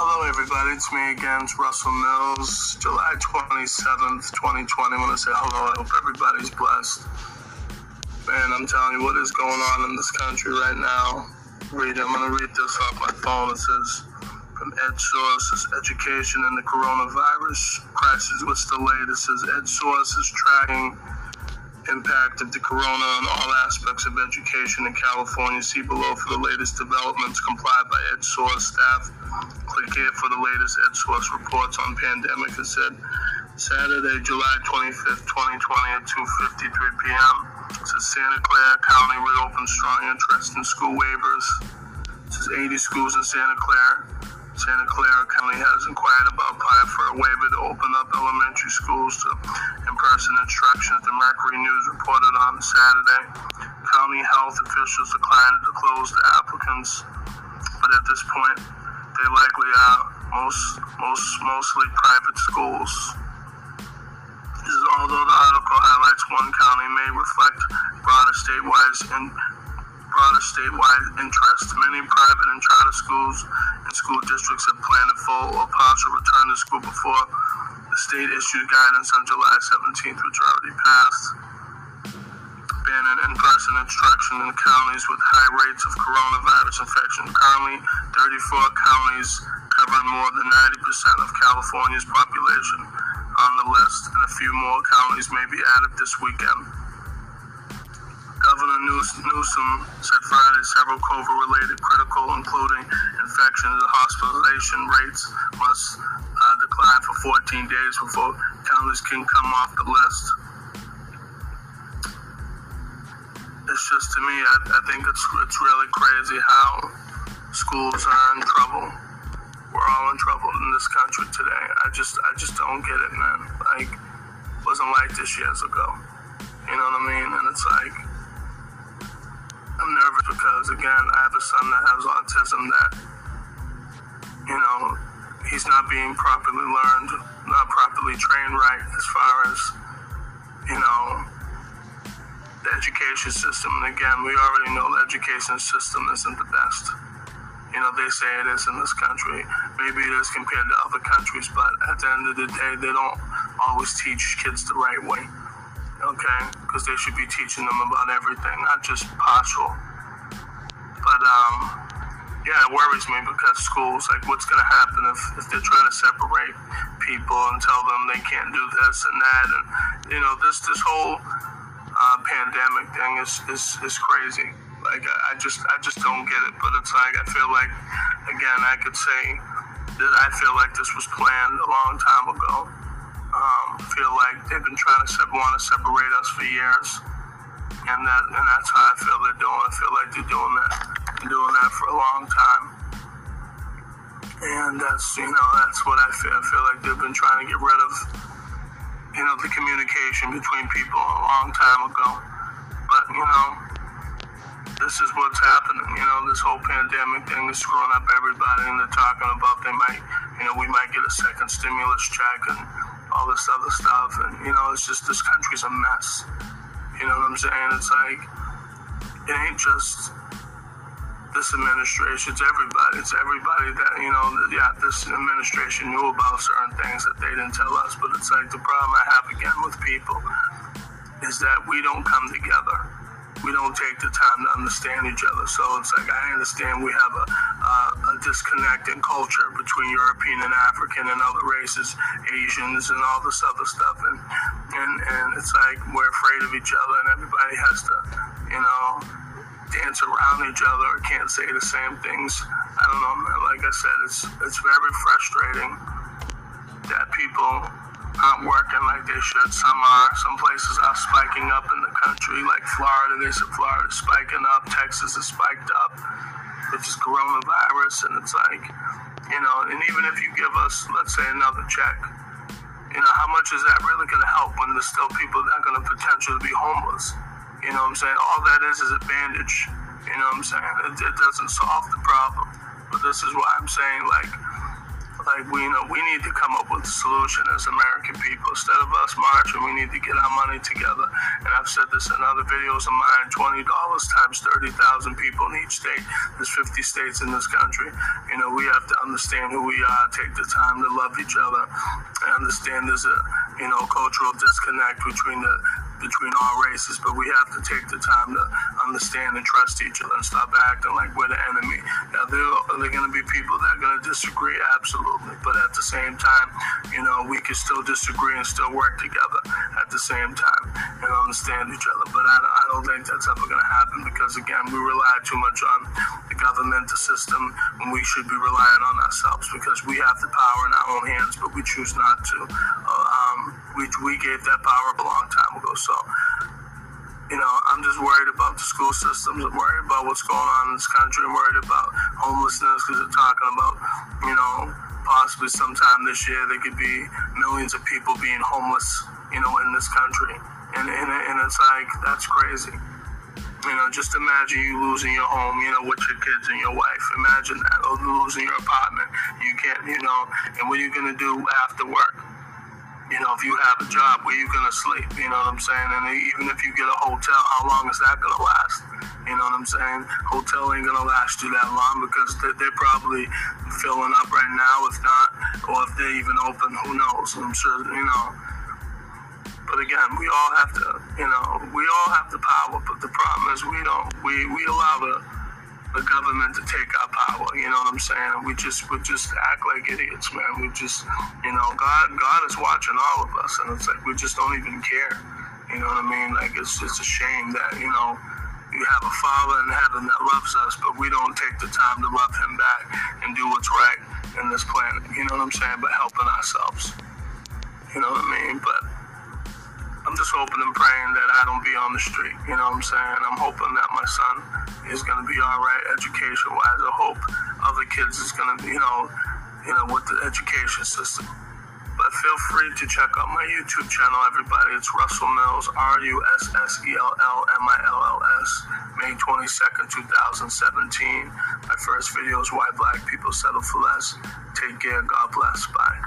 Hello, everybody. It's me again. It's Russell Mills. July 27th, 2020. I want to say hello. I hope everybody's blessed. Man, I'm telling you what is going on in this country right now. Read. I'm going to read this off my phone. It says from EdSource, this education and the coronavirus crisis. What's the latest? It says EdSource is tracking impact of the corona on all aspects of education in California. See below for the latest developments. Comply by EdSource staff. Click here for the latest EdSource reports on pandemic. It said Saturday, July 25th, 2020 at 2.53 p.m. It says Santa Clara County reopened strong interest in school waivers. It says 80 schools in Santa Clara. Santa Clara County has inquired about applying for a waiver to open up elementary schools to in-person instruction. The Mercury News reported on Saturday. County health officials declined to close the applicants, but at this point, they likely are most most mostly private schools. This is although the article highlights one county may reflect broader statewide in broader statewide interest. Many private and charter schools and school districts have planned a full or partial return to school before the state issued guidance on July 17th, which already passed, banning in-person instruction in counties with high rates of coronavirus infection. Currently, 34 counties covering more than 90% of California's population on the list, and a few more counties may be added this weekend. Governor Newsom said Friday several COVID-related critical, including infections and hospitalization rates, must for 14 days before counties can come off the list. It's just to me, I, I think it's it's really crazy how schools are in trouble. We're all in trouble in this country today. I just I just don't get it, man. Like, wasn't like this years ago. You know what I mean? And it's like I'm nervous because again, I have a son that has autism that you know he's not being properly learned, not properly trained right as far as you know the education system. And again, we already know the education system isn't the best. You know, they say it is in this country. Maybe it is compared to other countries, but at the end of the day, they don't always teach kids the right way okay? Because they should be teaching them about everything, not just partial. But um, yeah, it worries me because schools, like, what's going to happen if, if they're trying to separate people and tell them they can't do this and that, and you know, this this whole uh, pandemic thing is, is is crazy. Like, I, I just I just don't get it. But it's like I feel like, again, I could say that I feel like this was planned a long time ago um, feel like they've been trying to se- want to separate us for years, and that and that's how I feel they're doing. I feel like they're doing that, doing that for a long time, and that's you know that's what I feel. I feel like they've been trying to get rid of you know the communication between people a long time ago, but you know. This is what's happening, you know. This whole pandemic thing is screwing up everybody, and they're talking about they might, you know, we might get a second stimulus check and all this other stuff. And, you know, it's just this country's a mess. You know what I'm saying? It's like, it ain't just this administration, it's everybody. It's everybody that, you know, yeah, this administration knew about certain things that they didn't tell us. But it's like the problem I have again with people is that we don't come together. We don't take the time to understand each other. So it's like I understand we have a, uh, a disconnect in culture between European and African and other races, Asians and all this other stuff, and and and it's like we're afraid of each other, and everybody has to, you know, dance around each other or can't say the same things. I don't know, man. Like I said, it's it's very frustrating that people aren't working like they should. Some are. Some places are spiking up in the country, like Florida. They said Florida's spiking up. Texas is spiked up with this coronavirus, and it's like, you know, and even if you give us, let's say, another check, you know, how much is that really going to help when there's still people that are going to potentially be homeless? You know what I'm saying? All that is is a bandage. You know what I'm saying? It, it doesn't solve the problem. But this is why I'm saying, like, like we you know we need to come up with a solution as American people. Instead of us marching, we need to get our money together. And I've said this in other videos of mine: twenty dollars times thirty thousand people in each state. There's 50 states in this country. You know, we have to understand who we are. Take the time to love each other. Understand there's a you know cultural disconnect between the between all races, but we have to take the time to understand and trust each other and stop acting like we're the enemy. Now, there are, there going to be people that are going to disagree, absolutely, but at the same time, you know, we can still disagree and still work together at the same time and understand each other. But I, I don't think that's ever going to happen because, again, we rely too much on the government, the system, when we should be relying on ourselves because we have the power in our own hands, but we choose not to. Uh, we, we gave that power up a long time ago. So, you know, I'm just worried about the school systems. I'm worried about what's going on in this country. I'm worried about homelessness because they're talking about, you know, possibly sometime this year there could be millions of people being homeless, you know, in this country. And, and, and it's like, that's crazy. You know, just imagine you losing your home, you know, with your kids and your wife. Imagine that, or losing your apartment. You can't, you know, and what are you going to do after work? You know, if you have a job, where you gonna sleep? You know what I'm saying? And even if you get a hotel, how long is that gonna last? You know what I'm saying? Hotel ain't gonna last you that long because they're, probably filling up right now. If not, or if they even open, who knows? I'm sure you know. But again, we all have to, you know, we all have the power. But the problem is we don't. We we allow the the government to take our power. You know what I'm saying? We just we just act like idiots, man. We just you know God God is watching all of us, and it's like we just don't even care. You know what I mean? Like it's just a shame that you know you have a Father in heaven that loves us, but we don't take the time to love Him back and do what's right in this planet. You know what I'm saying? But helping ourselves. You know what I mean? But I'm just hoping and praying that I don't be on the street. You know what I'm saying? I'm hoping that my son is going to be all right education wise. I hope other kids is going to you know, you know, with the education system. But feel free to check out my YouTube channel, everybody. It's Russell Mills, R U S S E L L M I L L S, May 22nd, 2017. My first video is Why Black People Settle for Less. Take care. God bless. Bye.